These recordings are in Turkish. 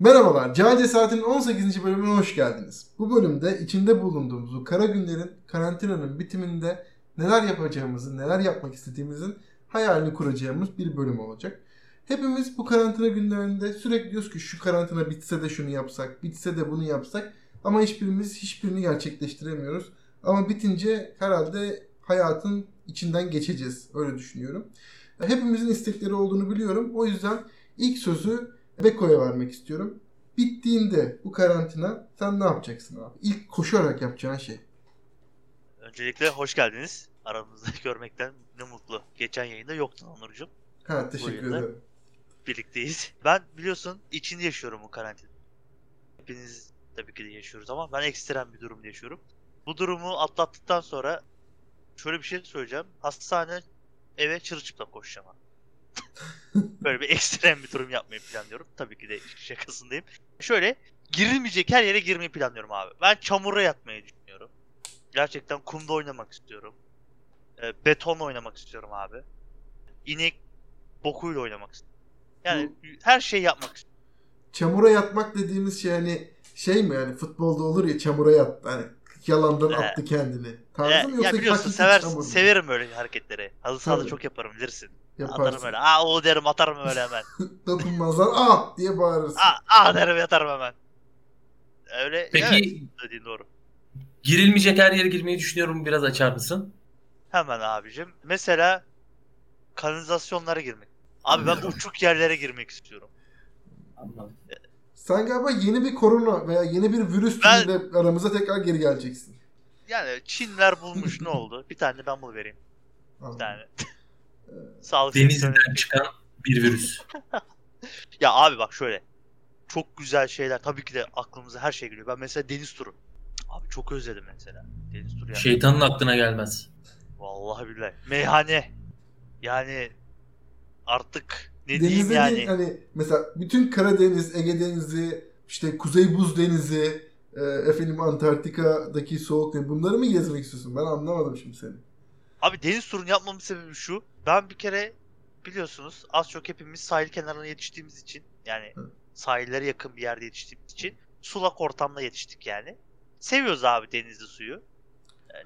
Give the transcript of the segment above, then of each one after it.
Merhabalar, Cahil Cesaret'in 18. bölümüne hoş geldiniz. Bu bölümde içinde bulunduğumuz bu kara günlerin, karantinanın bitiminde neler yapacağımızı, neler yapmak istediğimizin hayalini kuracağımız bir bölüm olacak. Hepimiz bu karantina günlerinde sürekli diyoruz ki şu karantina bitse de şunu yapsak, bitse de bunu yapsak ama hiçbirimiz hiçbirini gerçekleştiremiyoruz. Ama bitince herhalde hayatın içinden geçeceğiz. Öyle düşünüyorum. Hepimizin istekleri olduğunu biliyorum. O yüzden ilk sözü Beko'ya vermek istiyorum. Bittiğinde bu karantina sen ne yapacaksın abi? İlk koşarak yapacağın şey. Öncelikle hoş geldiniz. Aramızda görmekten ne mutlu. Geçen yayında yoktun Onurcuğum. Ha teşekkür ederim. Birlikteyiz. Ben biliyorsun içinde yaşıyorum bu karantina. Hepiniz tabii ki de yaşıyoruz ama ben ekstrem bir durumda yaşıyorum. Bu durumu atlattıktan sonra şöyle bir şey söyleyeceğim. Hastane eve çırılçıplak koşacağım. Böyle bir ekstrem bir durum yapmayı planlıyorum. Tabii ki de şakasındayım. Şöyle girilmeyecek her yere girmeyi planlıyorum abi. Ben çamura yatmayı düşünüyorum. Gerçekten kumda oynamak istiyorum. E, betonla oynamak istiyorum abi. İnek bokuyla oynamak istiyorum. Yani her şeyi yapmak istiyorum. Çamura yatmak dediğimiz şey hani şey mi yani futbolda olur ya çamura yat hani yalandan Ee, attı kendini. Tarzı E, mı ya yoksa biliyorsun hakiki sever, çamur mu? severim böyle hareketleri. Halı sahada çok yaparım bilirsin. Yaparsın. Atarım öyle. Aa o derim atarım öyle hemen. Dokunmazlar ah diye bağırırsın. Aa, aa derim yatarım hemen. Öyle Peki evet dediğin doğru. girilmeyecek her yere girmeyi düşünüyorum. Biraz açar mısın? Hemen abicim. Mesela kanalizasyonlara girmek. Abi ben uçuk yerlere girmek istiyorum. Anladım. Sen galiba yeni bir korona veya yeni bir virüs Ben- türüyle aramıza tekrar geri geleceksin. Yani Çinler bulmuş ne oldu? Bir tane de ben bul vereyim. Bir Anladım. tane. Sağlık Denizden çıkan bir virüs. Ya abi bak şöyle. Çok güzel şeyler. Tabii ki de aklımıza her şey geliyor. Ben mesela deniz turu. Abi çok özledim mesela. Deniz turu yani. Şeytanın aklına gelmez. Vallahi billahi. Meyhane. Yani artık ne Denizde diyeyim değil, yani. hani mesela bütün Karadeniz, Ege Denizi, işte Kuzey Buz Denizi, e, efendim Antarktika'daki soğuk deniz bunları mı gezmek istiyorsun? Ben anlamadım şimdi seni. Abi deniz turunu yapmamın sebebi şu. Ben bir kere biliyorsunuz az çok hepimiz sahil kenarına yetiştiğimiz için yani Hı. sahillere yakın bir yerde yetiştiğimiz için sulak ortamda yetiştik yani. Seviyoruz abi denizli suyu.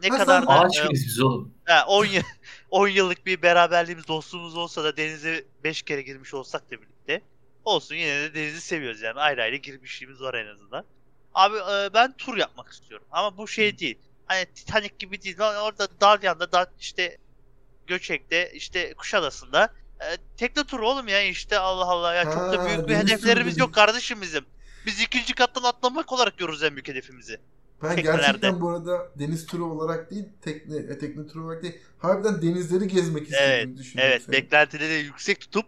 Ne Ha, kadar da Ağaç e, mıyız biz oğlum? Ha, 10 yıl 10 yıllık bir beraberliğimiz, dostluğumuz olsa da denize 5 kere girmiş olsak da birlikte olsun yine de denizi seviyoruz yani ayrı ayrı girmişliğimiz var en azından. Abi e, ben tur yapmak istiyorum ama bu şey değil. Hani Titanic gibi değil. Orada Dalyan'da da işte Göçek'te işte Kuşadası'nda e, tekne turu oğlum ya işte Allah Allah ya çok da büyük bir hedeflerimiz yok kardeşim bizim. Biz ikinci kattan atlamak olarak görürüz en büyük hedefimizi. Ben Teknelerde. gerçekten bu arada deniz turu olarak değil, tekne, e, tekne turu olarak değil, harbiden denizleri gezmek istediğimi düşünüyorum. Evet senin. beklentileri yüksek tutup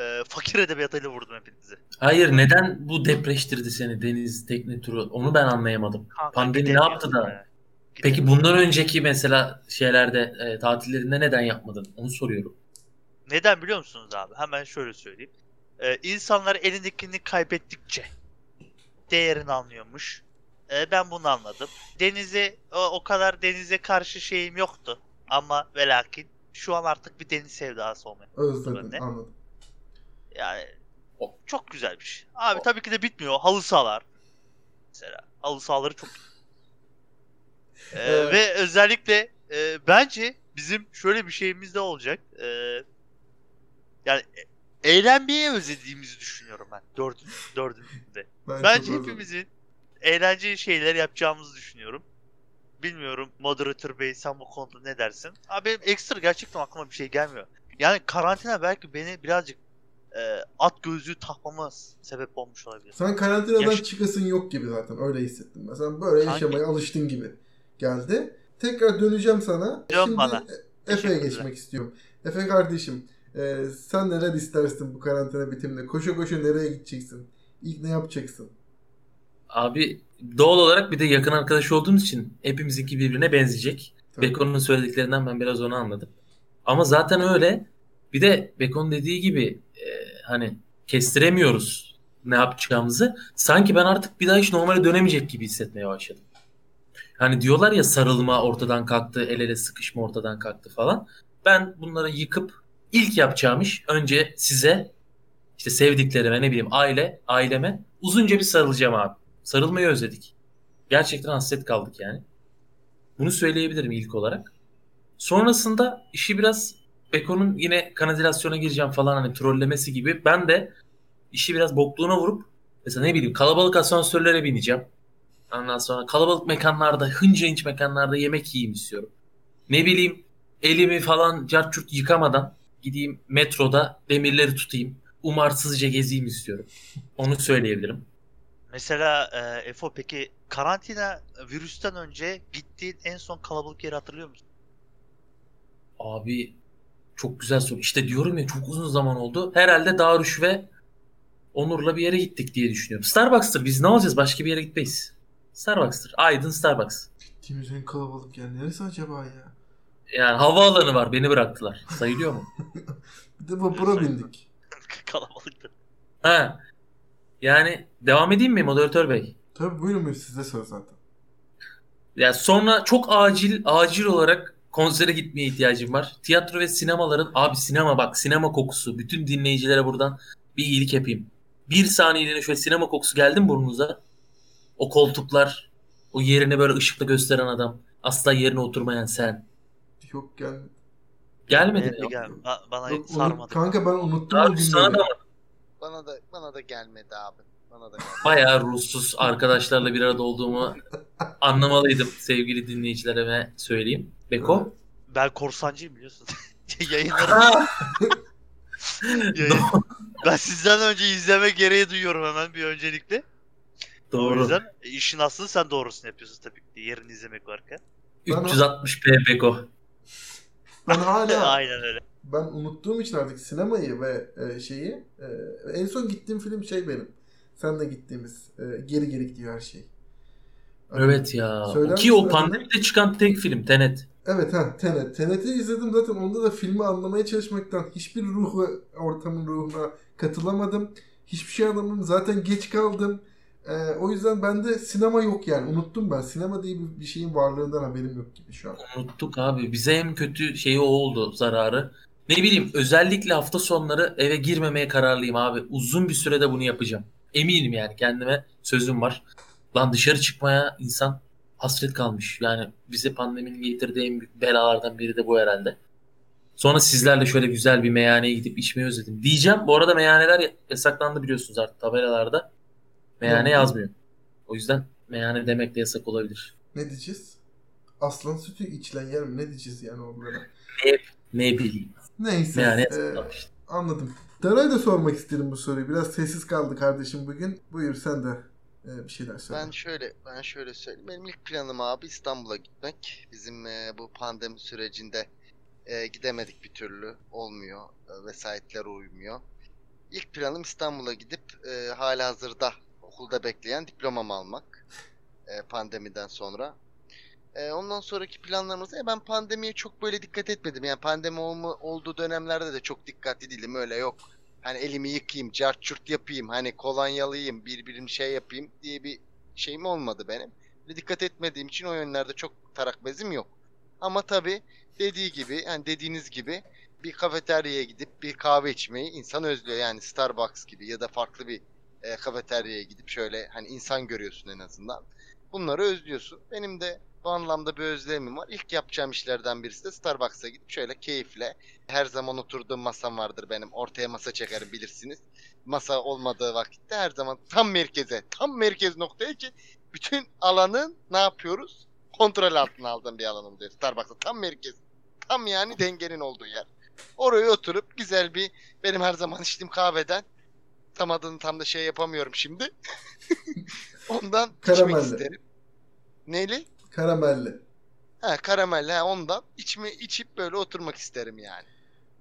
e, fakir edebiyatıyla vurdum hepinizi. Hayır neden bu depreştirdi seni deniz tekne turu? Onu ben anlayamadım. Kanka, Pandemi ne yaptı da? be. Peki bundan önceki mesela şeylerde e, tatillerinde neden yapmadın? Onu soruyorum. Neden biliyor musunuz abi? Hemen şöyle söyleyeyim. Ee, insanlar elindekini kaybettikçe değerini anlıyormuş. Ee, ben bunu anladım. Denize o, o kadar denize karşı şeyim yoktu. Ama ve lakin şu an artık bir deniz sevdası olmaya. Özledim, Ne? anladım. Yani o çok güzel bir şey. Abi tabii ki de bitmiyor. Halı sahalar. Mesela halı sahaları çok Ee, Evet. ve özellikle e, bence bizim şöyle bir şeyimiz de olacak. Ee, yani e- eğlenmeyi özlediğimizi düşünüyorum ben. Dördün, dördünde. Ben Bence hepimizin eğlenceli şeyler yapacağımızı düşünüyorum. Bilmiyorum moderatör bey sen bu konuda ne dersin? Abi benim ekstra gerçekten aklıma bir şey gelmiyor. Yani karantina belki beni birazcık e, at gözlüğü takmama sebep olmuş olabilir. Sen karantinadan Yaş- çıkasın yok gibi zaten öyle hissettim. ben. Sen böyle Sanki- yaşamaya alıştın gibi geldi. Tekrar döneceğim sana. Dön Şimdi bana. E- Efe'ye geçmek istiyorum. Efe kardeşim e, sen neler istersin bu karantina bitiminde? Koşa koşa nereye gideceksin? İlk ne yapacaksın? Abi doğal olarak bir de yakın arkadaş olduğumuz için hepimizinki birbirine benzeyecek. Tabii. Beko'nun söylediklerinden ben biraz onu anladım. Ama zaten öyle. Bir de Beko'nun dediği gibi e, hani kestiremiyoruz ne yapacağımızı. Sanki ben artık bir daha hiç normale dönemeyecek gibi hissetmeye başladım. Hani diyorlar ya sarılma ortadan kalktı, el ele sıkışma ortadan kalktı falan. Ben bunları yıkıp ilk yapacağım iş önce size işte sevdiklerime ne bileyim aile, aileme uzunca bir sarılacağım abi. Sarılmayı özledik. Gerçekten hasret kaldık yani. Bunu söyleyebilirim ilk olarak. Sonrasında işi biraz Beko'nun yine kanalizasyona gireceğim falan hani trollemesi gibi. Ben de işi biraz bokluğuna vurup mesela ne bileyim kalabalık asansörlere bineceğim. Ondan sonra kalabalık mekanlarda, hınca hınç mekanlarda yemek yiyeyim istiyorum. Ne bileyim elimi falan carçurt yıkamadan gideyim metroda demirleri tutayım. Umarsızca gezeyim istiyorum. Onu söyleyebilirim. Mesela e, Efo peki karantina virüsten önce gittiğin en son kalabalık yeri hatırlıyor musun? Abi çok güzel soru. İşte diyorum ya çok uzun zaman oldu. Herhalde Daruş ve Onur'la bir yere gittik diye düşünüyorum. Starbucks'tır. Biz ne olacağız? Başka bir yere gitmeyiz. Starbucks'tır. Aydın Starbucks. Gittiğimiz en kalabalık yer neresi acaba ya? Yani havaalanı var. Beni bıraktılar. Sayılıyor mu? Bir de vapura bindik. Kalabalıktı. ha. Yani devam edeyim mi moderatör bey? Tabii buyurun sizde söz zaten. Yani sonra çok acil acil olarak konsere gitmeye ihtiyacım var. Tiyatro ve sinemaların abi sinema bak sinema kokusu. Bütün dinleyicilere buradan bir iyilik yapayım. Bir saniyeliğine şöyle sinema kokusu geldi mi burnunuza? O koltuklar, o yerini böyle ışıkla gösteren adam. Asla yerine oturmayan sen. Yok gelmedi. Gelmedi mi? gel- ba- bana Yok, sarmadı. kanka ben unuttum o Abi sana da? Bana da bana da gelmedi abi. Bana da gelmedi. Bayağı ruhsuz arkadaşlarla bir arada olduğumu anlamalıydım sevgili dinleyicilerime söyleyeyim. Beko? Ben korsancıyım biliyorsun. Yayınları Ha! Yayın- ben sizden önce izleme gereği duyuyorum hemen bir öncelikle. O Doğru. yüzden e, işin aslını sen doğrusunu yapıyorsun tabii ki. Yerini izlemek varken. 360p Beko. Ben hala Aynen öyle. Ben unuttuğum için artık sinemayı ve e, şeyi e, en son gittiğim film şey benim. Sen de gittiğimiz e, geri geri gidiyor her şey. Hani- Evet ya. Söyler Ki o pandemide çıkan tek film Tenet. Evet ha Tenet. Tenet'i izledim zaten onda da filmi anlamaya çalışmaktan hiçbir ruhu ortamın ruhuna katılamadım. Hiçbir şey anlamadım. Zaten geç kaldım. Ee, o yüzden bende sinema yok yani. Unuttum ben. Sinema diye bir, bir şeyin varlığından haberim yok gibi şu an. Unuttuk abi. Bize en kötü şeyi o oldu zararı. Ne bileyim özellikle hafta sonları eve girmemeye kararlıyım abi. Uzun bir sürede bunu yapacağım. Eminim yani kendime sözüm var. Lan dışarı çıkmaya insan hasret kalmış. Yani bize pandeminin getirdiği en büyük belalardan biri de bu herhalde. Sonra sizlerle şöyle güzel bir meyhaneye gidip içmeyi özledim. Diyeceğim bu arada meyhaneler yasaklandı biliyorsunuz artık tabelalarda. Meyhane Yok. yazmıyor. O yüzden meyhane demek de yasak olabilir. Ne diyeceğiz? Aslan sütü içilen yer mi? Ne diyeceğiz yani onlara? Ne bileyim. Neyse. Meyhane ee, yasaklanmış. anladım. Dara'ya da sormak istedim bu soruyu. Biraz sessiz kaldı kardeşim bugün. Buyur sen de e, bir şeyler söyle. Ben şöyle ben şöyle söyleyeyim. Benim ilk planım abi İstanbul'a gitmek. Bizim e, bu pandemi sürecinde e, gidemedik bir türlü. Olmuyor. E, vesayetler uymuyor. İlk planım İstanbul'a gidip e, halihazırda okulda bekleyen diplomamı almak. E, pandemiden sonra. E, ondan sonraki planlarımız e, ben pandemiye çok böyle dikkat etmedim. Yani pandemi olma, olduğu dönemlerde de çok dikkatli değilim. Öyle yok. Hani elimi yıkayayım, cart çurt yapayım, hani kolonyalıyım, birbirim şey yapayım diye bir şeyim olmadı benim. Ve dikkat etmediğim için o yönlerde çok tarak bezim yok. Ama tabii dediği gibi, yani dediğiniz gibi bir kafeteryaya gidip bir kahve içmeyi insan özlüyor. Yani Starbucks gibi ya da farklı bir e, kafeteryaya gidip şöyle hani insan görüyorsun en azından. Bunları özlüyorsun. Benim de bu anlamda bir özlemim var. İlk yapacağım işlerden birisi de Starbucks'a gidip şöyle keyifle her zaman oturduğum masam vardır benim. Ortaya masa çekerim bilirsiniz. Masa olmadığı vakitte her zaman tam merkeze, tam merkez noktaya ki bütün alanın ne yapıyoruz? Kontrol altına aldığım bir alan oluyor. Starbucks'ta tam merkez. Tam yani dengenin olduğu yer. Oraya oturup güzel bir benim her zaman içtiğim kahveden tam adını tam da şey yapamıyorum şimdi. Ondan içmek Karamelli. isterim. Neyli? Karamelli. Ha karamelli ha ondan içme içip böyle oturmak isterim yani.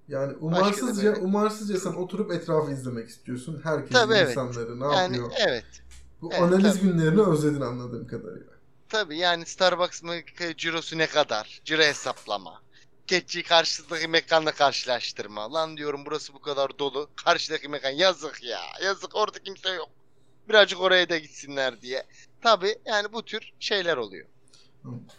Yani umarsızca böyle. umarsızca sen oturup etrafı izlemek istiyorsun. Herkes Tabii, evet. insanları ne Yani yapıyor? evet. Bu evet, analiz tabii. günlerini özledin anladığım kadarıyla. Tabii yani Starbucks mı cirosu ne kadar? Ciro hesaplama. Geçici karşıdaki mekanla karşılaştırma. Lan diyorum burası bu kadar dolu. Karşıdaki mekan yazık ya. Yazık orada kimse yok. Birazcık oraya da gitsinler diye. Tabi yani bu tür şeyler oluyor.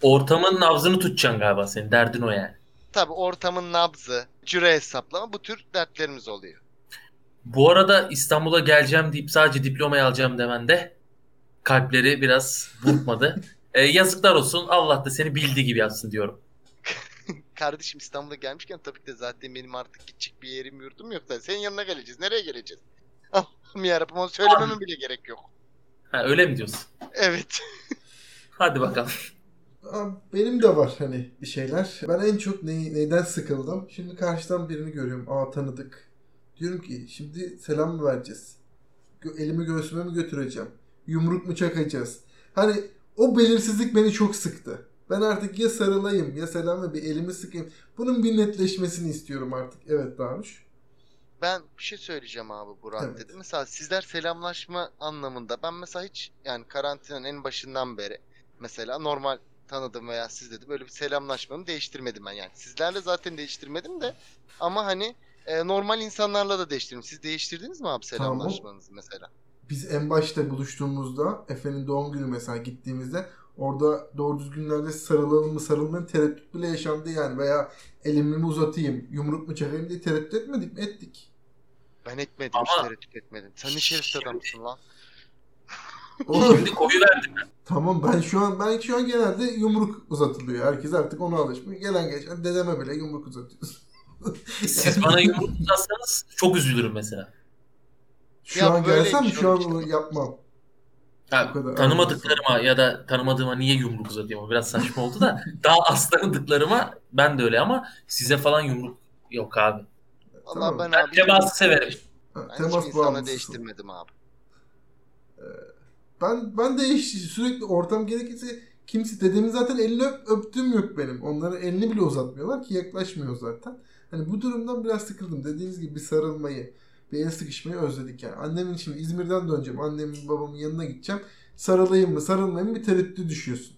Ortamın nabzını tutacaksın galiba senin. Derdin o yani. Tabi ortamın nabzı, cüre hesaplama bu tür dertlerimiz oluyor. Bu arada İstanbul'a geleceğim deyip sadece diplomayı alacağım demen de kalpleri biraz burkmadı. E, yazıklar olsun. Allah da seni bildiği gibi yapsın diyorum. Kardeşim İstanbul'a gelmişken tabii ki de zaten benim artık gidecek bir yerim yurdum yok da senin yanına geleceğiz. Nereye geleceğiz? Allah'ım yarabbim onu söylememe bile gerek yok. Ha, öyle mi diyorsun? Evet. Hadi bakalım. Benim de var hani bir şeyler. Ben en çok ne, neyden sıkıldım? Şimdi karşıdan birini görüyorum. Aa tanıdık. Diyorum ki şimdi selam mı vereceğiz? Elimi göğsüme mi götüreceğim? Yumruk mu çakacağız? Hani o belirsizlik beni çok sıktı. Ben artık ya sarılayım ya selamla bir elimi sıkayım. Bunun bir netleşmesini istiyorum artık. Evet Danuş. Ben bir şey söyleyeceğim abi bu Evet. raddede. Mesela sizler selamlaşma anlamında ben mesela hiç yani karantinanın en başından beri mesela normal tanıdım veya siz dedim böyle bir selamlaşmamı değiştirmedim ben yani. Sizlerle zaten değiştirmedim de ama hani e, normal insanlarla da değiştirdim. Siz değiştirdiniz mi abi Tamam. selamlaşmanızı mesela? Biz en başta buluştuğumuzda Efe'nin doğum günü mesela gittiğimizde orada doğru düzgünlerde sarılalım mı sarılmayalım tereddüt bile yaşandı yani veya elimi mi uzatayım yumruk mu çakayım diye tereddüt etmedik mi? Ettik. Ben etmedim Ama- hiç tereddüt etmedim. Sen ne şerefsiz adamsın lan. Oğlum, Şimdi koyu verdim. tamam ben şu an ben şu an genelde yumruk uzatılıyor. Herkes artık ona alışmış. Gelen geçen dedeme bile yumruk uzatıyoruz. Siz bana yumruk uzatsanız çok üzülürüm mesela. Şu Ya an gelsem şu an işte. yapmam. Kadar. tanımadıklarıma ya da tanımadığıma niye yumruk uzatıyorum? O Biraz saçma oldu da. Daha az tanıdıklarıma ben de öyle ama size falan yumruk yok abi. Allah Tamam. ben Ben abi teması severim. Ha, ben temas hiçbir insanla değiştirmedim abi. Ben ben değiş sürekli ortam gerekirse kimse dedemin zaten elini öp, öptüğüm yok benim. Onların elini bile uzatmıyorlar ki yaklaşmıyor zaten. Hani bu durumdan biraz sıkıldım. Dediğiniz gibi bir sarılmayı, bir el sıkışmayı özledik yani. Annemin şimdi İzmir'den döneceğim. Annemin babamın yanına gideceğim. Sarılayım mı, sarılmayayım mı bir tereddüt düşüyorsun.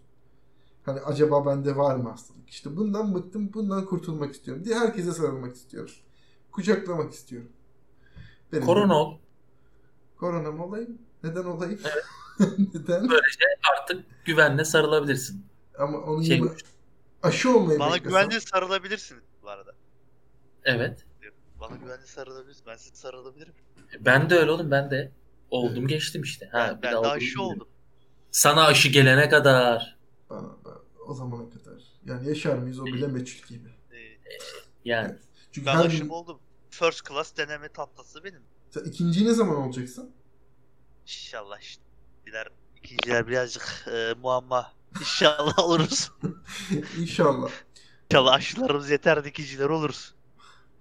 Hani acaba bende var mı hastalık? İşte bundan bıktım, bundan kurtulmak istiyorum diye herkese sarılmak istiyorum. Kucaklamak istiyorum. Benim Korona ol. Korona mı olayım? Neden olayım? Neden? Artık güvenle sarılabilirsin. Ama onun Şey- gibi aşı olmayı Bana beklesem- güvenli sarılabilirsiniz bu arada. Evet. Bana güvenli sarılabilirsiniz. Ben size sarılabilirim. Ben de öyle oğlum ben de oldum geçtim işte. Ha, ben bir ben daha oldum aşı oldum. Sana aşı gelene kadar. Bana, ben- o zamana kadar. Yani yaşar mıyız o bile meçhul gibi. Ee, Yani Çünkü ben aşım gün... oldum. First class deneme tatlısı benim. Sen ikinciyi ne zaman olacaksın? İnşallah. İkinciler, ikinciler birazcık e, muamma. İnşallah oluruz. İnşallah. İnşallah aşılarımız yeter de ikinciler oluruz.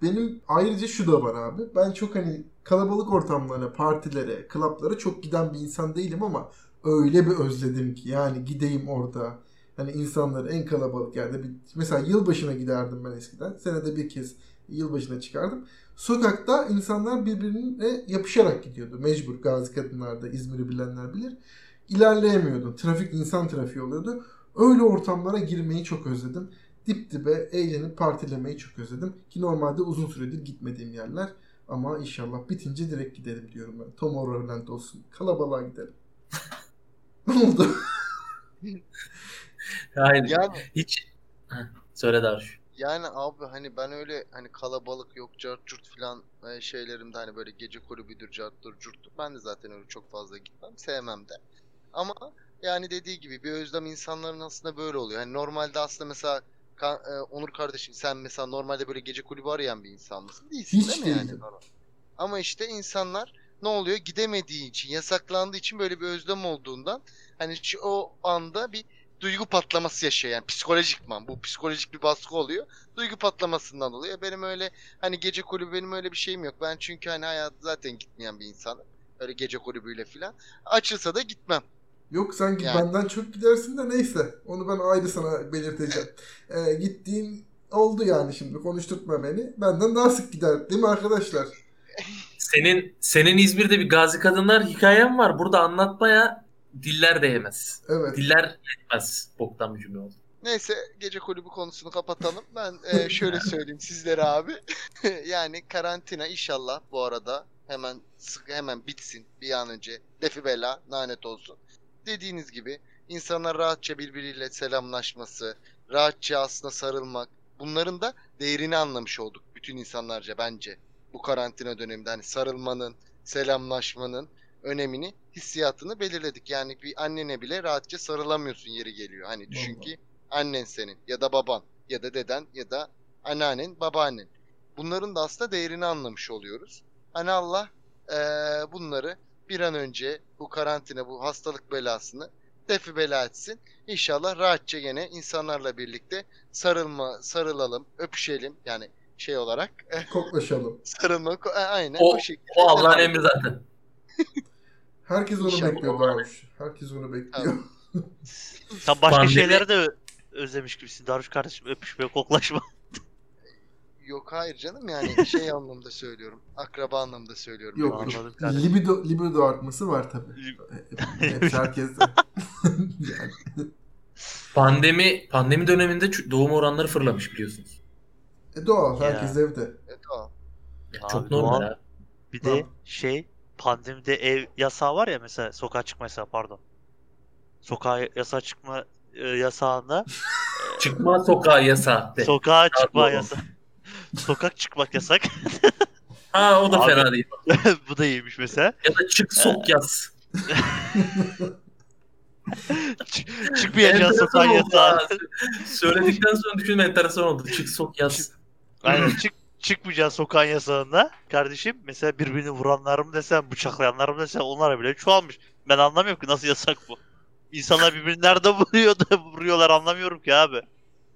Benim ayrıca şu da var abi. Ben çok hani kalabalık ortamlara, partilere, klaplara çok giden bir insan değilim ama öyle bir özledim ki. Yani gideyim orada. Hani insanları en kalabalık yerde bir mesela yılbaşına giderdim ben eskiden. Senede bir kez yılbaşına çıkardım. Sokakta insanlar birbirine yapışarak gidiyordu. Mecbur Gazi Kadınlar'da İzmir'i bilenler bilir. İlerleyemiyordun. Trafik insan trafiği oluyordu. Öyle ortamlara girmeyi çok özledim. Dip dibe eğlenip partilemeyi çok özledim. Ki normalde uzun süredir gitmediğim yerler. Ama inşallah bitince direkt gidelim diyorum ben. Tomorrowland olsun. Kalabalığa gidelim. ne oldu? hayır Yani hiç söyle Darş. Yani abi hani ben öyle hani kalabalık yok cart curt filan e, şeylerimde hani böyle gece kulübüdür carttır curttur. Ben de zaten öyle çok fazla gitmem sevmem de. Ama yani dediği gibi bir özlem insanların aslında böyle oluyor. Hani normalde aslında mesela Ka- e, Onur kardeşim sen mesela normalde böyle gece kulübü arayan bir insan mısın? Değilsin Hiç değil mi yani? değilim. Ama işte insanlar ne oluyor? Gidemediği için, yasaklandığı için böyle bir özlem olduğundan hani o anda bir duygu patlaması yaşıyor yani psikolojikman bu psikolojik bir baskı oluyor duygu patlamasından oluyor benim öyle hani gece kulübü benim öyle bir şeyim yok ben çünkü hani hayat zaten gitmeyen bir insanım öyle gece kulübüyle filan açılsa da gitmem Yok sen git Yani. benden çok gidersin de neyse. Onu ben ayrı sana belirteceğim. Ee, gittiğin oldu yani şimdi. Konuşturtma beni. Benden daha sık gider. Değil mi arkadaşlar? Senin senin İzmir'de bir Gazi Kadınlar hikayen var. Burada anlatmaya diller değmez. Evet. Diller yetmez. Boktan bir cümle oldu. Neyse gece kulübü konusunu kapatalım. Ben e, şöyle söyleyeyim sizlere abi. yani karantina inşallah bu arada hemen sık hemen bitsin bir an önce. Defi bela lanet olsun. Dediğiniz gibi insanlar rahatça birbiriyle selamlaşması, rahatça aslında sarılmak. Bunların da değerini anlamış olduk bütün insanlarca bence. Bu karantina döneminde hani sarılmanın, selamlaşmanın önemini, hissiyatını belirledik. Yani bir annene bile rahatça sarılamıyorsun yeri geliyor. Hani düşün Vallahi. ki annen senin ya da baban ya da deden ya da anneannen, babaannen. Bunların da aslında değerini anlamış oluyoruz. Hani Allah eee, bunları bir an önce bu karantina, bu hastalık belasını defi bela etsin. İnşallah rahatça gene insanlarla birlikte sarılma, sarılalım, öpüşelim. Yani şey olarak Koklaşalım. sarılma, ko- a- aynen O- o şekilde. O Allah'ın emri zaten. Herkes onu İnşallah. bekliyor Davuş. Herkes onu bekliyor. Sen başka Pandemi- şeyleri de özlemiş gibisin. Daruş kardeşim öpüşme, koklaşma. Yok hayır canım yani şey anlamda söylüyorum. Akraba anlamda söylüyorum. Yok. Libido, libido artması var tabii. Hepsi herkeste. yani, Pandemi pandemi döneminde doğum oranları fırlamış biliyorsunuz. e, doğal. Ya. Herkes evde. Evet, tamam. Ya Abi çok normal doğal. Bir de şey pandemide ev yasağı var ya mesela sokağa çıkma yasağı pardon. Sokağa yasağa çıkma e, yasağında Çıkma sokağa yasağı. de. sokağa çıkma yasağı. Sokak çıkmak yasak. ha o da Abi- fena değil. Bu da iyiymiş mesela. Ya da çık sok yaz. Ç- çıkmayacaksın Enteresan sokağın oldu yasağı. Söyledikten sonra düşünme enteresan oldu. Çık sok yaz. Aynen çık çıkmayacaksın sokağın yasağında. Kardeşim mesela birbirini vuranlar mı desem, bıçaklayanlar mı desem onlara bile çoğalmış. Ben anlamıyorum ki nasıl yasak bu. İnsanlar birbirini nerede vuruyor da vuruyorlar anlamıyorum ki abi.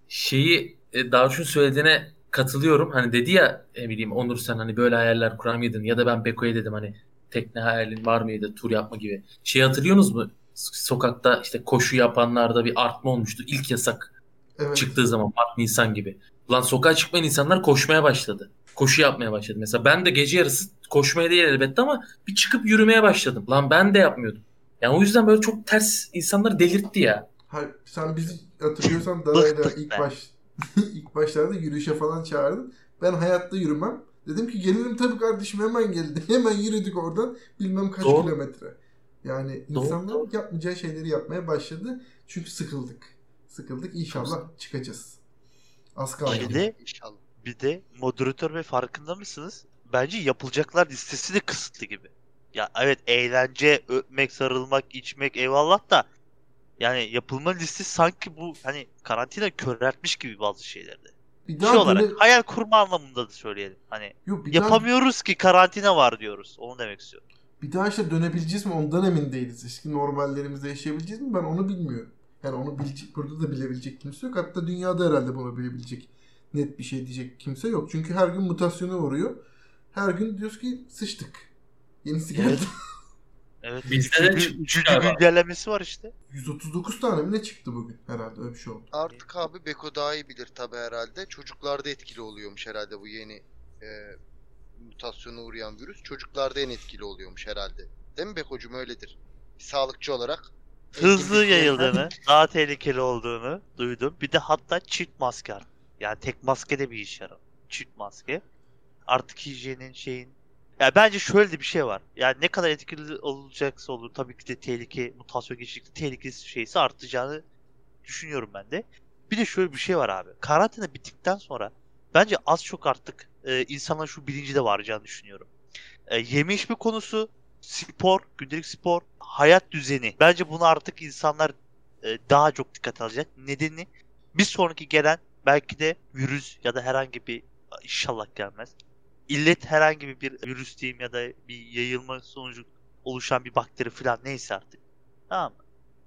Şeyi e, Davuş'un söylediğine katılıyorum. Hani dedi ya ne bileyim Onur sen hani böyle hayaller kurar mıydın? Ya da ben Beko'ya dedim hani tekne hayalin var mıydı? Tur yapma gibi. Şey hatırlıyorsunuz mu? Sokakta işte koşu yapanlarda bir artma olmuştu. İlk yasak Evet. çıktığı zaman Mart Nisan gibi. Lan sokağa çıkmayan insanlar koşmaya başladı. Koşu yapmaya başladı. Mesela ben de gece yarısı koşmaya değil elbette ama bir çıkıp yürümeye başladım. Lan ben de yapmıyordum. Yani o yüzden böyle çok ters insanları delirtti ya. Hayır, sen bizi hatırlıyorsan Daray'la ilk baş ilk başlarda yürüyüşe falan çağırdın. Ben hayatta yürümem. Dedim ki gelirim tabii kardeşim hemen geldi. Hemen yürüdük oradan bilmem kaç Doğru. kilometre. Yani Doğru, insanlar doğru. yapmayacağı şeyleri yapmaya başladı. Çünkü sıkıldık. Sıkıldık inşallah çıkacağız. Az kaldı. Bir de İnşallah. bir de moderatör ve farkında mısınız? Bence yapılacaklar listesi de kısıtlı gibi. Ya evet eğlence, öpmek, sarılmak, içmek eyvallah da yani yapılma listesi sanki bu hani karantina köreltmiş gibi bazı şeylerde. Bir Şey daha olarak böyle- hayal kurma anlamında da söyleyelim. Hani Yok, bir daha, yapamıyoruz ki karantina var diyoruz. Onu demek istiyorum. bir daha işte dönebileceğiz mi ondan emin değiliz. Eski normallerimizde yaşayabileceğiz mi ben onu bilmiyorum. Yani onu bilecek, burada da bilebilecek kimse yok. Hatta dünyada herhalde bunu bilebilecek net bir şey diyecek kimse yok. Çünkü her gün mutasyona uğruyor. Her gün diyoruz ki sıçtık. Yenisi geldi. Evet. Evet. Bizde de çıkmış güncellemesi var işte. 139 tane mi ne çıktı bugün herhalde öyle bir şey oldu. Artık abi Beko daha iyi bilir tabi herhalde. Çocuklarda etkili oluyormuş herhalde bu yeni e, mutasyona uğrayan virüs. Çocuklarda en etkili oluyormuş herhalde. Değil mi Beko'cum öyledir. Bir sağlıkçı olarak. Hızlı yayıldığını, daha tehlikeli olduğunu duydum. Bir de hatta çift maske. Yani tek maske de bir iş yarar. Çift maske. Artık hijyenin şeyin ya bence şöyle de bir şey var. Yani ne kadar etkili olacaksa olur tabii ki de tehlike, mutasyon geçişlikte tehlikesi şeysi artacağını düşünüyorum ben de. Bir de şöyle bir şey var abi. Karantina bittikten sonra bence az çok artık e, insanların şu bilinci de varacağını düşünüyorum. E, yeme içme konusu, spor, gündelik spor, hayat düzeni. Bence bunu artık insanlar e, daha çok dikkat alacak. Nedeni bir sonraki gelen belki de virüs ya da herhangi bir inşallah gelmez. İllet herhangi bir virüs diyeyim ya da bir yayılma sonucu oluşan bir bakteri falan neyse artık. Tamam mı?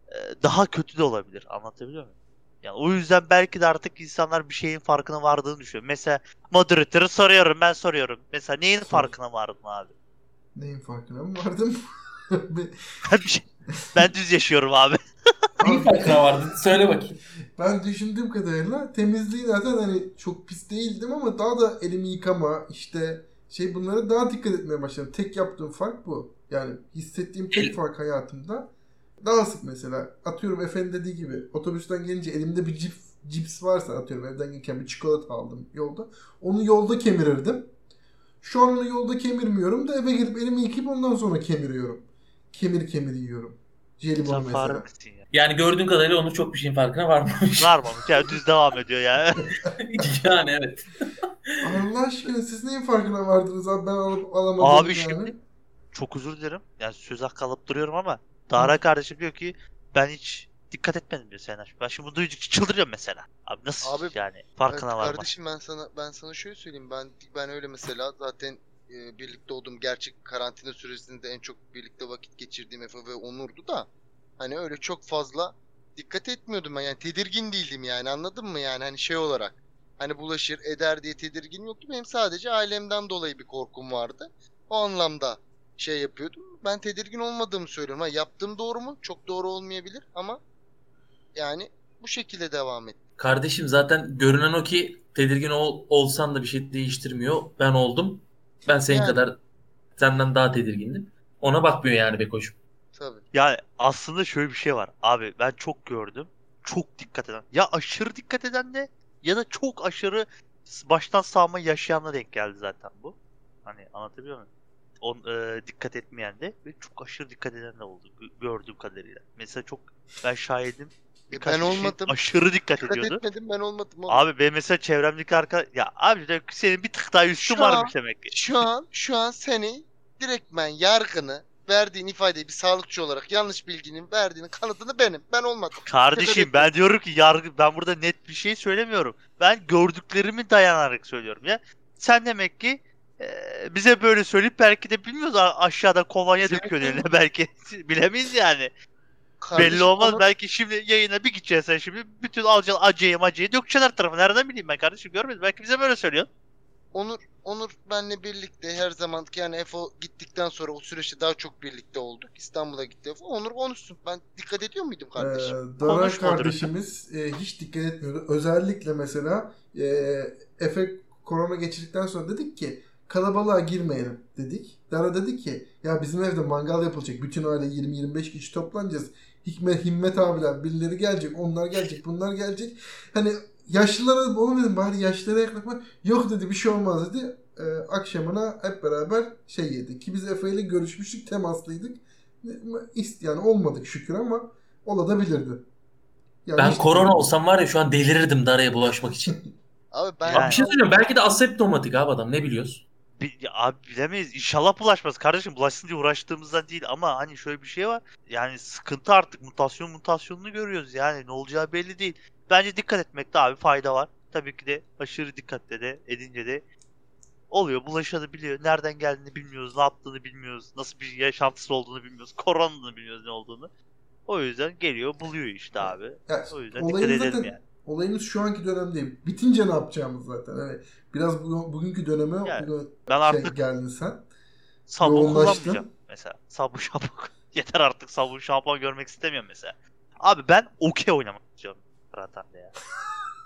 E, daha kötü de olabilir. Anlatabiliyor muyum? Yani o yüzden belki de artık insanlar bir şeyin farkına vardığını düşünüyor. Mesela moderatörü soruyorum ben soruyorum. Mesela neyin Sor. farkına vardın abi? Neyin farkına mı vardım? Ben, şey- ben düz yaşıyorum abi. Neyin farkına vardın? Söyle bakayım. ben düşündüğüm kadarıyla temizliği zaten hani çok pis değildim ama daha da elimi yıkama işte şey bunlara daha dikkat etmeye başladım. Tek yaptığım fark bu. Yani hissettiğim tek fark hayatımda daha sık mesela atıyorum efendi dediği gibi otobüsten gelince elimde bir cif cips varsa atıyorum evden gelirken bir çikolata aldım yolda. Onu yolda kemirirdim. Şu an onu yolda kemirmiyorum da eve gidip elimi yıkayıp ondan sonra kemiriyorum. Kemir kemir yiyorum. Jelibon Sen mesela. ya? Yani gördüğün kadarıyla Onur çok bir şeyin farkına varmamış. Varmamış ya düz devam ediyor ya. yani evet. Allah aşkına siz neyin farkına vardınız abi ben alıp alamadım Abi yani. şimdi çok özür dilerim. Yani söz hakkı alıp duruyorum ama Dara kardeşim diyor ki ben hiç dikkat etmedim diyor Aşk. Ben şimdi bunu duydukça çıldırıyorum mesela. Abi nasıl Abi, yani farkına Evet, varma. Kardeşim ben sana ben sana şöyle söyleyeyim. Ben ben öyle mesela zaten e, birlikte olduğum gerçek karantina süresinde en çok birlikte vakit geçirdiğim Efe ve Onur'du da hani öyle çok fazla dikkat etmiyordum ben. Yani tedirgin değildim yani anladın mı yani hani şey olarak. Hani bulaşır eder diye tedirgin yoktu. Benim sadece ailemden dolayı bir korkum vardı. O anlamda şey yapıyordum. Ben tedirgin olmadığımı söylüyorum. Ha, yaptığım doğru mu? Çok doğru olmayabilir ama yani bu şekilde devam et. Kardeşim zaten görünen o ki tedirgin ol, olsan da bir şey değiştirmiyor. Ben oldum. Ben senin Yani. kadar senden daha tedirgindim. Ona bakmıyor yani Beko'cum. Tabii. Yani aslında şöyle bir şey var. Abi ben çok gördüm. Çok dikkat eden. Ya aşırı dikkat eden de ya da çok aşırı baştan sağma yaşayanla denk geldi zaten bu. Hani anlatabiliyor muyum? On, e, dikkat etmeyen de ve çok aşırı dikkat eden de oldu gö- gördüğüm kadarıyla. Mesela çok ben şahidim. Birkaç ben olmadım. Aşırı dikkat Dikkat ediyordu. etmedim ben olmadım. oğlum. Abi benim mesela çevremdeki arka ya abi de senin bir tık daha üstün Şu an- varmış demek ki. Şu an şu an seni direktmen yargını verdiğin ifadeyi bir sağlıkçı olarak yanlış bilginin verdiğinin kanıtını benim. Ben olmadım. Kardeşim ben diyorum ki yargı ben burada net bir şey söylemiyorum. Ben gördüklerimi dayanarak söylüyorum ya. Sen demek ki bize böyle söyleyip belki de bilmiyoruz aşağıda kolonya döküyorsun eline belki. Bilemeyiz yani. Kardeşim, Belli olmaz. Onur, Belki şimdi yayına bir gideceksin sen şimdi bütün alacaksın acıyı macıyı dökeceksin her tarafa. Nereden bileyim ben kardeşim görmedim. Belki bize böyle söylüyor. Onur Onur benle birlikte her zaman yani Efo gittikten sonra o süreçte daha çok birlikte olduk. İstanbul'a gitti Efo. Onur konuşsun. Ben dikkat ediyor muydum kardeşim? Ee, Dara Konuşma kardeşimiz e, hiç dikkat etmiyordu. Özellikle mesela e, Efe korona geçirdikten sonra dedik ki kalabalığa girmeyelim dedik. Dara dedi ki ya bizim evde mangal yapılacak. Bütün aile 20-25 kişi toplanacağız. Hikmet, Himmet abiler birileri gelecek. Onlar gelecek. Bunlar gelecek. Hani yaşlılara oğlum dedim bari yaşlılara yaklaşma. Yok dedi bir şey olmaz dedi. E, akşamına hep beraber şey yedik. Ki biz Efe ile görüşmüştük. Temaslıydık. İst- Yani olmadık şükür ama olabilirdi. Yani Ben hiç- korona olsam var ya şu an delirirdim Dara'ya bulaşmak için. Abi ben Abi bir şey söyleyeyim belki de aseptomatik abi adam ne biliyoruz? Bi- ya abi bilemeyiz. İnşallah bulaşmaz. Kardeşim bulaşsın diye uğraştığımızdan değil ama hani şöyle bir şey var. Yani sıkıntı artık mutasyon mutasyonunu görüyoruz. Yani ne olacağı belli değil. Bence dikkat etmekte abi fayda var. Tabii ki de aşırı dikkatle de edince de oluyor. Bulaşabiliyor. Nereden geldiğini bilmiyoruz. Ne yaptığını bilmiyoruz. Nasıl bir yaşantısı olduğunu bilmiyoruz. Koronanın bilmiyoruz ne olduğunu. O yüzden geliyor buluyor işte abi. Yani O yüzden dikkat edelim zaten yani. Olayımız şu anki dönem değil. Bitince ne yapacağımız zaten. Hani biraz bu, bugünkü döneme Yani bugün Ben şey artık geldin sen. sabun kullanmayacağım mesela. Sabun şampuan. Yeter artık sabun şampuan görmek istemiyorum mesela. Abi ben okey oynamak istiyorum Ratan'da ya.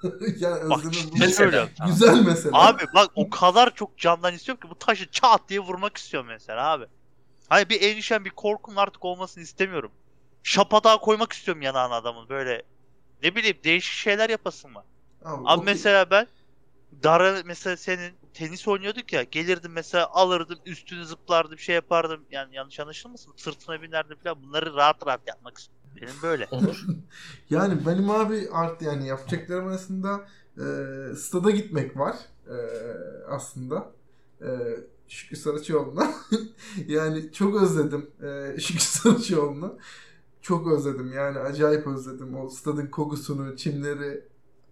yani Bak ciddi söylüyorum. Güzel mesela. Abi bak o kadar çok candan istiyorum ki bu taşı çat diye vurmak istiyorum mesela abi. Hani bir endişem bir korkum artık olmasını istemiyorum. Şapadağı koymak istiyorum yanağına adamın böyle. Ne bileyim değişik şeyler yapasın var. Abi, Abi okey. mesela ben Dara mesela senin tenis oynuyorduk ya gelirdim mesela alırdım üstüne zıplardım şey yapardım yani yanlış anlaşılmasın sırtına binerdim falan bunları rahat rahat yapmak istiyorum. Benim böyle. Yani benim abi art yani yapacaklarım arasında e, stada gitmek var e, aslında. E, Şükrü Saraçoğlu'na. yani çok özledim e, Şükrü Saraçoğlu'nu. Çok özledim yani acayip özledim. O stadın kokusunu, çimleri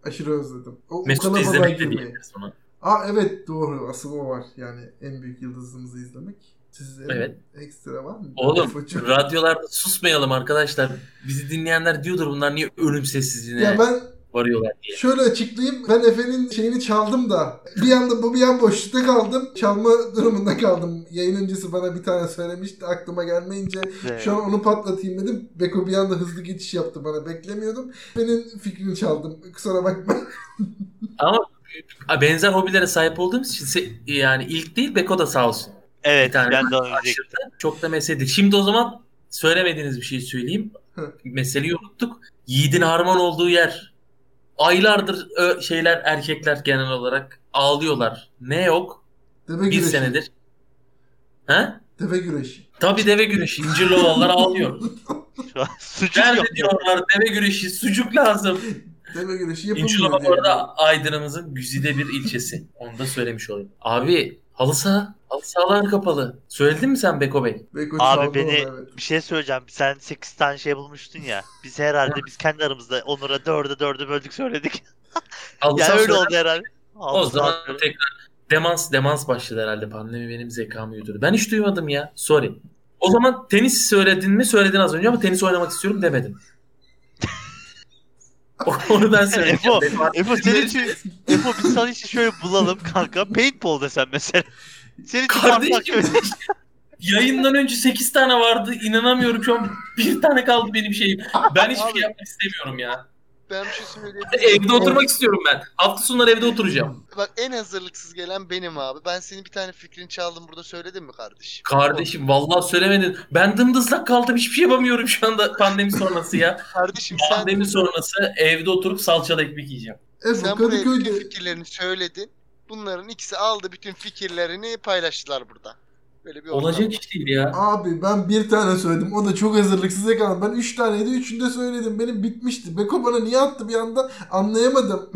aşırı özledim. O, Mesut'u izlemek de diyebiliriz ona. Aa evet doğru asıl o var. Yani en büyük yıldızımızı izlemek. Sizin Evet. ekstra var mı? Oğlum radyolarda susmayalım arkadaşlar. Bizi dinleyenler diyordur bunlar niye ölüm sessizliğine Ya ben varıyorlar diye. Şöyle açıklayayım. Ben Efe'nin şeyini çaldım da bir anda bu bir an boşlukta kaldım. Çalma durumunda kaldım. Yayın öncesi bana bir tane söylemişti aklıma gelmeyince. Şu an onu patlatayım dedim. Beko bir anda hızlı geçiş yaptı bana. Beklemiyordum. Efe'nin fikrini çaldım. Kusura bakma. Ama benzer hobilere sahip olduğumuz için yani ilk değil Beko da sağ olsun. Evet Bir tane ben de. Aşırı çok da meseledik. Şimdi o zaman söylemediğiniz bir şey söyleyeyim. Hı. Meseleyi unuttuk. Yiğidin harman olduğu yer Aylardır şeyler erkekler genel olarak ağlıyorlar. Ne yok? Deve Bir güreşi. senedir. He? Deve güreşi. Tabii deve güreşi. İncirli olanlar ağlıyor. Şu an sucuk Nerede yok. diyorlar deve güreşi, sucuk lazım. Deve güreşi İncirli yapılmıyor. diye. arada Aydın'ımızın güzide bir ilçesi. Onu da söylemiş olayım. Abi halı saha. Halı sahalar kapalı. Söyledin mi sen Beko Bey? Beko Abi beni- evet. Bir şey söyleyeceğim. Sen 8 tane şey bulmuştun ya. Biz herhalde biz kendi aramızda Onur'a 4'e 4'e böldük söyledik. Halı yani öyle oldu herhalde. O Allah zaman Allah. tekrar demans demans başladı herhalde. Pandemi benim zekamı yuturdu. Ben hiç duymadım ya. Sorry. O zaman tenis söyledin mi? Söyledin az önce ama tenis oynamak istiyorum demedin. Onu ben söyleyeceğim. Efo, Efo senin için Efo biz sana için şöyle bulalım kanka. Paintball desem mesela. Farklı Kardeşim yayından önce 8 tane vardı. İnanamıyorum şu an bir tane kaldı benim şeyim. Ben hiçbir Abi. şey yapmak istemiyorum ya. Ben bir şey söyleyebilir miyim? Evde oturmak istiyorum ben. Hafta sonları evde oturacağım. Bak en hazırlıksız gelen benim abi. Ben senin bir tane fikrini çaldım burada söyledim mi kardeşim? Kardeşim vallahi söylemedin. Ben dımdızlak kaldım. Hiçbir şey yapamıyorum şu anda pandemi sonrası ya. Kardeşim sen, Pandemi sonrası evde oturup salçalı ekmek yiyeceğim. Efo sen Kadıköy'de fikirlerini söyledin. Bunların ikisi aldı bütün fikirlerini paylaştılar burada. Böyle bir ortam Olacak iş değil ya. Abi ben bir tane söyledim. O da çok hazırlıksız yakaladım. Ben üç taneydi. Üçünü de söyledim. Benim bitmişti. Beko bana niye attı bir anda anlayamadım.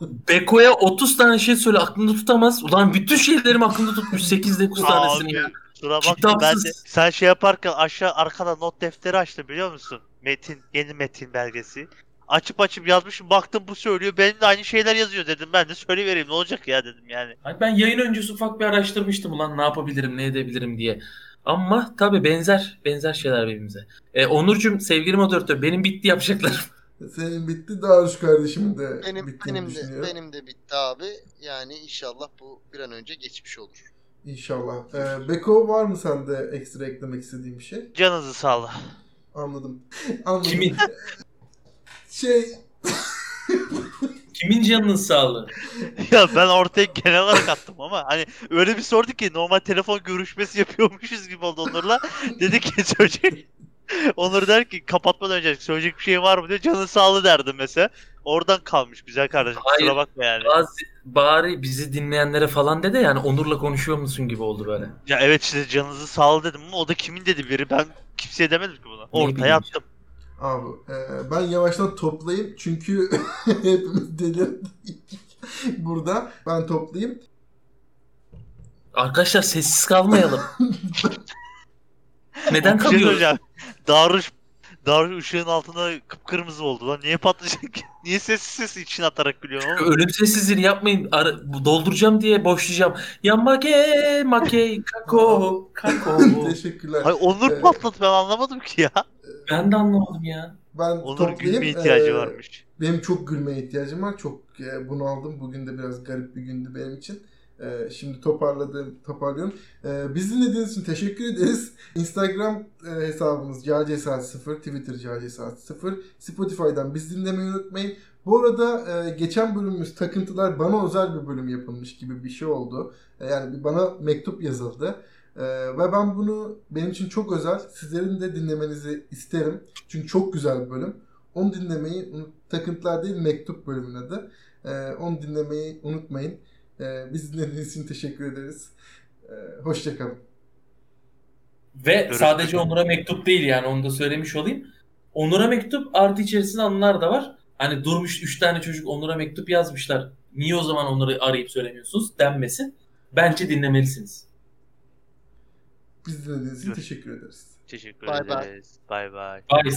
Beko'ya 30 tane şey söyle aklında tutamaz. Ulan bütün şeylerimi aklında tutmuş 8-9 tanesini Abi, ya. Kusura bakma ben de Kitapsız. sen şey yaparken aşağı arkada not defteri açtım biliyor musun? Metin, yeni metin belgesi. Açıp açıp yazmışım baktım bu söylüyor benim de aynı şeyler yazıyor dedim ben de söyleyivereyim ne olacak ya dedim yani. Ben yayın öncesi ufak bir araştırmıştım ulan ne yapabilirim ne edebilirim diye. Ama tabi benzer benzer şeyler birbirimize. E, Onurcuğum sevgili moderatör benim bitti yapacaklar. Senin bitti. Darüş kardeşimin de Benim, bittiğini benim de benim de bitti abi. Yani inşallah bu bir an önce geçmiş olur. İnşallah. Ee, Beko var mı sende ekstra eklemek istediğin bir şey? Canınızı sağla. Anladım. Anladım. Kimin? Şey Kimin canının sağlığı? ya ben ortaya genel olarak attım ama hani öyle bir sordu ki normal telefon görüşmesi yapıyormuşuz gibi oldu Onur'la. Dedi ki söyleyecek. Onur der ki kapatmadan önce söyleyecek bir şey var mı diyor. Canın sağlığı derdim mesela. Oradan kalmış güzel kardeşim. Hayır. Kusura bakma yani. Bazı, bari bizi dinleyenlere falan de de yani Onur'la konuşuyor musun gibi oldu böyle. Ya evet işte canınızı sağlığı dedim ama o da kimin dedi biri. Ben kimseye demedim ki bunu. Ortaya ya. attım. Abi e, ben yavaştan toplayayım çünkü hepimiz delirdik burada. Ben toplayayım. Arkadaşlar sessiz kalmayalım. Neden şey kalıyoruz? söyleyeceğim. Darüş Darüş ışığın altında kıpkırmızı oldu lan. Niye patlayacak? Niye sessiz sessiz içine atarak gülüyorsun oğlum? Ölüm sessizliğini yapmayın. Ara- dolduracağım diye boşlayacağım. Ya make make kako kako. Teşekkürler. Hay Onur Evet. patladı ben anlamadım ki ya. Ben de anlamadım ya. Ben Onur gülme ihtiyacı Ee, varmış. Benim çok gülmeye ihtiyacım var. Çok e, bunu aldım. Bugün de biraz garip bir gündü benim için. E, şimdi toparladım, toparlıyorum. E, bizi dinlediğiniz için teşekkür ederiz. Instagram e, hesabımız cacesaat0, Twitter cacesaat0, Spotify'dan bizi dinlemeyi unutmayın. Bu arada e, geçen bölümümüz takıntılar bana özel bir bölüm yapılmış gibi bir şey oldu. E, yani bana mektup yazıldı. E, ve ben bunu benim için çok özel. Sizlerin de dinlemenizi isterim. Çünkü çok güzel bir bölüm. Onu dinlemeyi takıntılar değil mektup bölümün adı. Ee, onu dinlemeyi unutmayın. Ee, biz dinlediğiniz için teşekkür ederiz. Ee, Hoşçakalın. Ve sadece. Onur'a mektup değil yani onu da söylemiş olayım. Onur'a mektup artı içerisinde anılar da var. Hani durmuş 3 tane çocuk Onur'a mektup yazmışlar. Niye o zaman Onur'u arayıp söylemiyorsunuz denmesin. Bence dinlemelisiniz. Biz dinlediğiniz için teşekkür ederiz. Teşekkür Bay bay. ederiz. Bay bay. Bye.